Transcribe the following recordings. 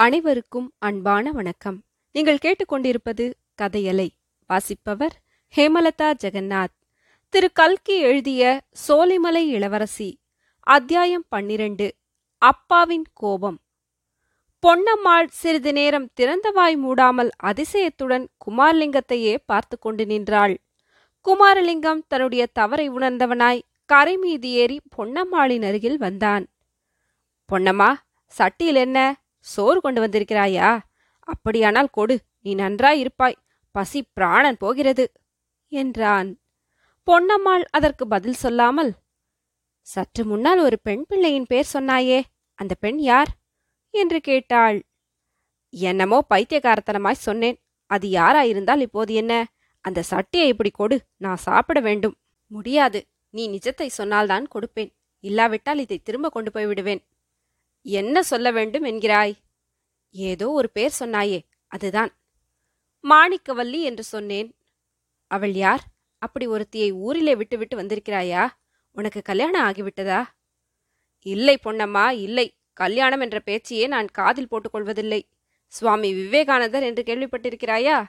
அனைவருக்கும் அன்பான வணக்கம். நீங்கள் கேட்டுக்கொண்டிருப்பது கதையலை வாசிப்பவர் ஹேமலதா ஜெகநாத். திரு கல்கி எழுதிய சோலைமலை இளவரசி அத்தியாயம் பன்னிரண்டு அப்பாவின் கோபம். பொன்னம்மாள் சிறிது நேரம் திறந்த வாய் மூடாமல் அதிசயத்துடன் குமாரலிங்கத்தையே பார்த்து கொண்டு நின்றாள். குமாரலிங்கம் தன்னுடைய தவறை உணர்ந்தவனாய் கரை மீது ஏறி பொன்னம்மாளின் அருகில் வந்தான். பொன்னம்மா சட்டியில் என்ன? சோறு கொண்டு வந்திருக்கிறாயா? அப்படியானால் கொடு நீ நன்றாய் இருப்பாய். பசி பிராணன் போகிறது என்றான். பொன்னம்மாள் அதற்கு பதில் சொல்லாமல் சற்று முன்னால் ஒரு பெண் பிள்ளையின் பேர் சொன்னாயே அந்த பெண் யார்? என்று கேட்டாள். என்னமோ பைத்தியகாரத்தனமாய் சொன்னேன். அது யாராயிருந்தால் இப்போது என்ன? அந்த சட்டியை இப்படி கொடு நான் சாப்பிட வேண்டும். முடியாது நீ நிஜத்தை சொன்னால்தான் கொடுப்பேன். இல்லாவிட்டால் இதை திரும்ப கொண்டு போய் விடுவேன் என்ன சொல்ல வேண்டும் என்கிறாய்? ஏதோ ஒரு பேர் சொன்னாயே அதுதான். மாணிக்கவல்லி என்று சொன்னேன். அவள் யார்? அப்படி ஒருத்தியை ஊரிலே விட்டுவிட்டு வந்திருக்கிறாயா? உனக்கு கல்யாணம் ஆகிவிட்டதா? இல்லை பொன்னம்மா இல்லை. கல்யாணம் என்ற பேச்சையே நான் காதில் போட்டுக்கொள்வதில்லை சுவாமி விவேகானந்தர் என்று கேள்விப்பட்டிருக்கிறாயா?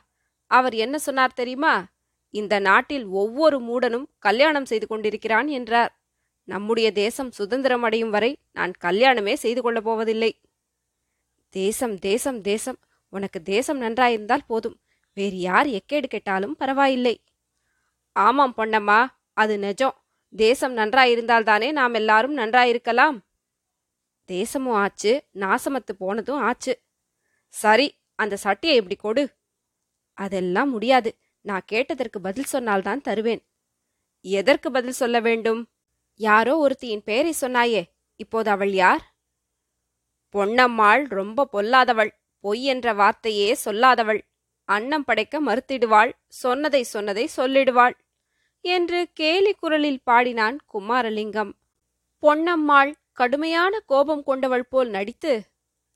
அவர் என்ன சொன்னார் தெரியுமா? இந்த நாட்டில் ஒவ்வொரு மூடனும் கல்யாணம் செய்து கொண்டிருக்கிறான் என்றார். நம்முடைய தேசம் சுதந்திரம் அடையும் வரை நான் கல்யாணமே செய்து கொள்ளப் போவதில்லை. தேசம் தேசம் தேசம். உனக்கு தேசம் நன்றாயிருந்தால் போதும். வேறு யார் எக்கேடு கெட்டாலும் பரவாயில்லை. ஆமாம் பொன்னம்மா அது நிஜம். தேசம் நன்றாயிருந்தால்தானே நாம் எல்லாரும் நன்றாயிருக்கலாம். தேசமும் ஆச்சு நாசமத்து போனதும் ஆச்சு. சரி அந்த சட்டியை இப்படி கொடு. அதெல்லாம் முடியாது. நான் கேட்டதற்கு பதில் சொன்னால்தான் தருவேன். எதற்கு பதில் சொல்ல வேண்டும்? யாரோ ஒருத்தியின் பெயரை சொன்னாயே இப்போது அவள் யார்? பொன்னம்மாள் ரொம்ப பொல்லாதவள் பொய் என்ற வார்த்தையே சொல்லாதவள் அன்னம் படைக்க மறுத்திடுவாள் சொன்னதை சொன்னதை சொல்லிடுவாள் என்று கேலி குரலில் பாடினான் குமாரலிங்கம். பொன்னம்மாள் கடுமையான கோபம் கொண்டவள் போல் நடித்து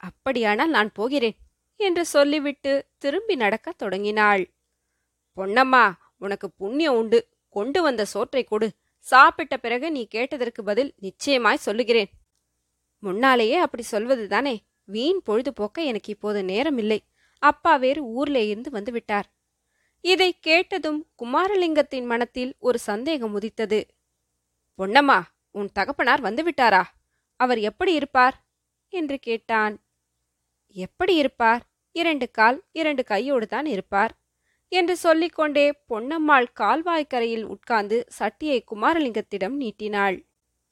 அப்படியானால் நான் போகிறேன் என்று சொல்லிவிட்டு திரும்பி நடக்கத் தொடங்கினாள். பொன்னம்மா உனக்கு புண்ணியம் உண்டு கொண்டு வந்த சோற்றை கொடு சாப்பிட்ட பிறகு நீ கேட்டதற்கு பதில் நிச்சயமாய் சொல்லுகிறேன். முன்னாலேயே அப்படி சொல்வதுதானே? வீண் பொழுதுபோக்க எனக்கு இப்போது நேரம் இல்லை அப்பா வேறு ஊர்ல இருந்து வந்து விட்டார். இதை கேட்டதும் குமாரலிங்கத்தின் மனத்தில் ஒரு சந்தேகம் உதித்தது. பொன்னம்மா உன் தகப்பனார் வந்து விட்டாரா? அவர் எப்படி இருப்பார்? என்று கேட்டான். எப்படி இருப்பார்? இரண்டு கால் இரண்டு கையோடு தான் இருப்பார். என்று சொல்லிக்கொண்டே பொன்னம்மாள் கால்வாய்க்கரையில் உட்கார்ந்து சட்டியை குமாரலிங்கத்திடம் நீட்டினாள்.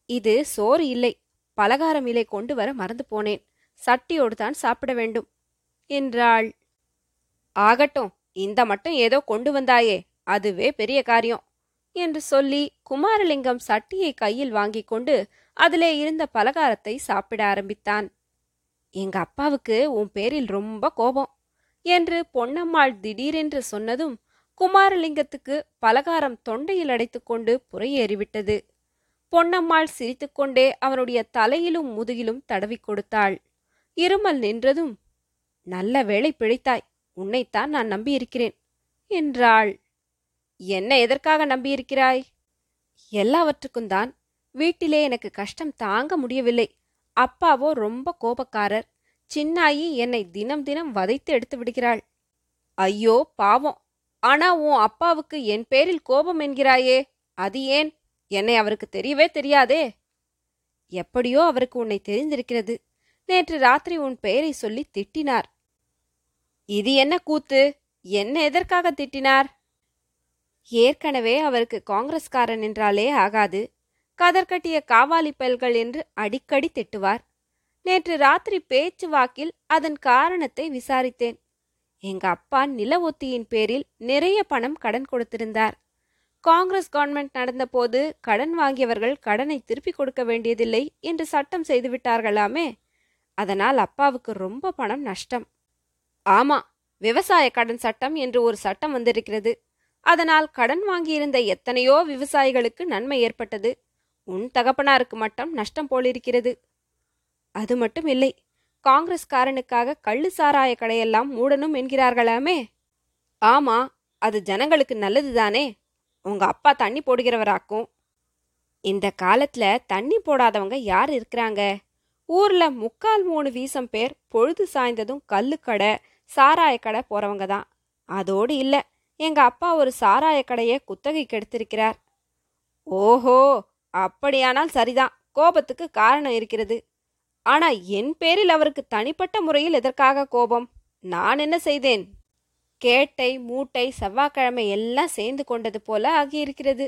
இது சோறு இல்லை. பலகாரம் இலை கொண்டு வர மறந்து போனேன். சட்டியோடு தான் சாப்பிட வேண்டும் என்றாள். ஆகட்டும் இந்த மட்டும் ஏதோ கொண்டு வந்தாயே அதுவே பெரிய காரியம் என்று சொல்லி குமாரலிங்கம் சட்டியை கையில் வாங்கிக் கொண்டு அதிலே இருந்த பலகாரத்தை சாப்பிட ஆரம்பித்தான். எங்க அப்பாவுக்கு உன் பேரில் ரொம்ப கோபம். என்று பொன்னம்மாள் திடீரென்று சொன்னதும் குமாரலிங்கத்துக்கு பலகாரம் தொண்டையில் அடைத்துக்கொண்டு புறையேறிவிட்டது. பொன்னம்மாள் சிரித்துக்கொண்டே அவனுடைய தலையிலும் முதுகிலும் தடவிக் கொடுத்தாள். இருமல் நின்றதும் நல்ல வேளை பிழைத்தாய் உன்னைத்தான் நான் நம்பியிருக்கிறேன் என்றாள். என்ன எதற்காக நம்பியிருக்கிறாய்? எல்லாவற்றுக்கும் தான். வீட்டிலே எனக்கு கஷ்டம் தாங்க முடியவில்லை. அப்பாவோ ரொம்ப கோபக்காரர். சின்னாயி என்னை தினம் தினம் வதைத்து எடுத்து விடுகிறாள். ஐயோ பாவம். ஆனா உன் அப்பாவுக்கு என் பேரில் கோபம் என்கிறாயே. அது ஏன்? என்னை அவருக்கு தெரியவே தெரியாதே. எப்படியோ அவருக்கு உன்னை தெரிந்திருக்கிறது. நேற்று ராத்திரி உன் பெயரை சொல்லி திட்டினார். இது என்ன கூத்து? என்ன எதற்காக திட்டினார்? ஏற்கனவே அவருக்கு காங்கிரஸ்காரன் என்றாலே ஆகாது. கதர்கட்டிய காவாலி பயல்கள் என்று அடிக்கடி திட்டுவார். நேற்று ராத்திரி பேச்சு வாக்கில் அதன் காரணத்தை விசாரித்தேன். எங்க அப்பா நில ஒத்தியின் பேரில் நிறைய பணம் கடன் கொடுத்திருந்தார். காங்கிரஸ் கவர்மெண்ட் நடந்தபோது கடன் வாங்கியவர்கள் கடனை திருப்பிக் கொடுக்க வேண்டியதில்லை என்று சட்டம் செய்துவிட்டார்களாமே அதனால் அப்பாவுக்கு ரொம்ப பணம் நஷ்டம். ஆமா விவசாய கடன் சட்டம் என்று ஒரு சட்டம் வந்திருக்கிறது. அதனால் கடன் வாங்கியிருந்த எத்தனையோ விவசாயிகளுக்கு நன்மை ஏற்பட்டது. உன் தகப்பனாருக்கு மட்டும் நஷ்டம் போலிருக்கிறது. அது மட்டும் இல்லை காங்கிரஸ்காரனுக்காக கள்ளு சாராய கடையெல்லாம் மூடணும் என்கிறார்களாமே. ஆமா அது ஜனங்களுக்கு நல்லதுதானே. உங்க அப்பா தண்ணி போடுகிறவராக்கும். இந்த காலத்துல தண்ணி போடாதவங்க யார் இருக்கிறாங்க? ஊர்ல முக்கால் மூணு வீசம் பேர் பொழுது சாய்ந்ததும் கல்லுக்கடை சாராய கடை போறவங்க தான். அதோடு இல்ல எங்க அப்பா ஒரு சாராய கடையை குத்தகைக்கு எடுத்திருக்கிறார். ஓஹோ அப்படியானால் சரிதான். கோபத்துக்கு காரணம் இருக்கிறது. ஆனா என் பேரில் அவருக்கு தனிப்பட்ட முறையில் எதற்காக கோபம்? நான் என்ன செய்தேன்? கேட்டை மூட்டை செவ்வாய்க்கிழமை எல்லாம் சேர்ந்து கொண்டது போல ஆகியிருக்கிறது.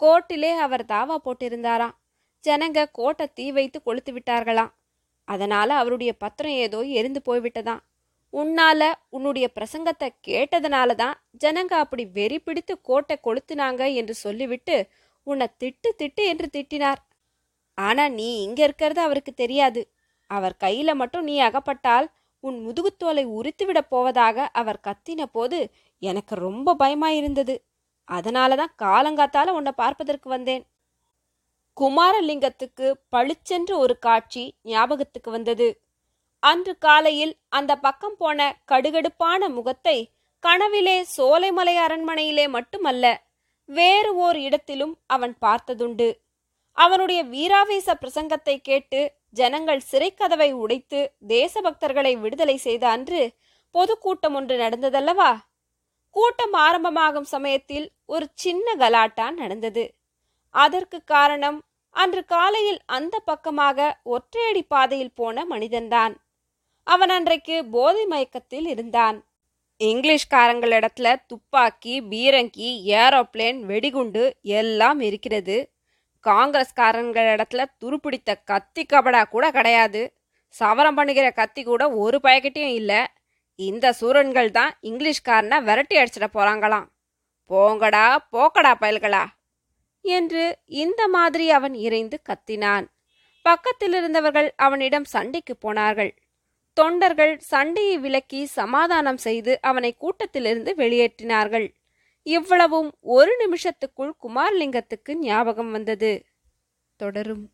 கோர்ட்டிலே அவர் தாவா போட்டிருந்தாராம். ஜனங்க கோட்டை தீ வைத்து கொளுத்து விட்டார்களாம். அதனால அவருடைய பத்திரம் ஏதோ எரிந்து போய்விட்டதாம். உன்னால உன்னுடைய பிரசங்கத்தை கேட்டதனால தான் ஜனங்க அப்படி வெறி பிடித்து கோட்டை கொளுத்துனாங்க என்று சொல்லிவிட்டு உன்னை திட்டு திட்டு என்று திட்டினார். ஆனா நீ இங்க இருக்கிறது அவருக்கு தெரியாது. அவர் கையில மட்டும் நீ அகப்பட்டால் உன் முதுகுத்தோலை உரித்துவிடப் போவதாக அவர் கத்தின போது எனக்கு ரொம்ப பயமாயிருந்தது. அதனால தான் காலங்காத்தால உன்னை பார்ப்பதற்கு வந்தேன். குமாரலிங்கத்துக்கு பளிச்சென்று ஒரு காட்சி ஞாபகத்துக்கு வந்தது. அன்று காலையில் அந்த பக்கம் போன கடுகடுப்பான முகத்தை கனவிலே சோலைமலை அரண்மனையிலே மட்டுமல்ல வேறு ஓர் இடத்திலும் அவன் பார்த்ததுண்டு. அவனுடைய வீராவேச பிரசங்கத்தை கேட்டு ஜனங்கள் சிறைக்கதவை உடைத்து தேசபக்தர்களை விடுதலை செய்த அன்று பொதுக்கூட்டம் ஒன்று நடந்ததல்லவா? கூட்டம் ஆரம்பமாகும் சமயத்தில் ஒரு சின்ன கலாட்டா நடந்தது. அதற்கு காரணம் அன்று காலையில் அந்த பக்கமாக ஒற்றையடி பாதையில் போன மனிதன்தான் அவன் அன்றைக்கு போதை மயக்கத்தில் இருந்தான். இங்கிலீஷ்காரங்களிடத்துல துப்பாக்கி பீரங்கி ஏரோப்ளேன் வெடிகுண்டு எல்லாம் இருக்கிறது. காங்கிரஸ்காரங்களிடத்துல துருப்பிடித்த கத்தி கபடா கூட கிடையாது. சவரம் பண்ணுகிற கத்தி கூட ஒரு பயக்கெட்டையும் இல்லை. இந்த சூரன்கள் தான் இங்கிலீஷ்காரனை விரட்டி அடிச்சிட போகிறாங்களாம் போங்கடா போக்கடா பயல்களா? என்று இந்த மாதிரி அவன் இறைந்து கத்தினான். பக்கத்தில் இருந்தவர்கள் அவனிடம் சண்டைக்கு போனார்கள். தொண்டர்கள் சண்டையை விலக்கி சமாதானம் செய்து அவனை கூட்டத்திலிருந்து வெளியேற்றினார்கள். இவ்வளவும் ஒரு நிமிஷத்துக்குள் குமாரலிங்கத்துக்கு ஞாபகம் வந்தது. தொடரும்.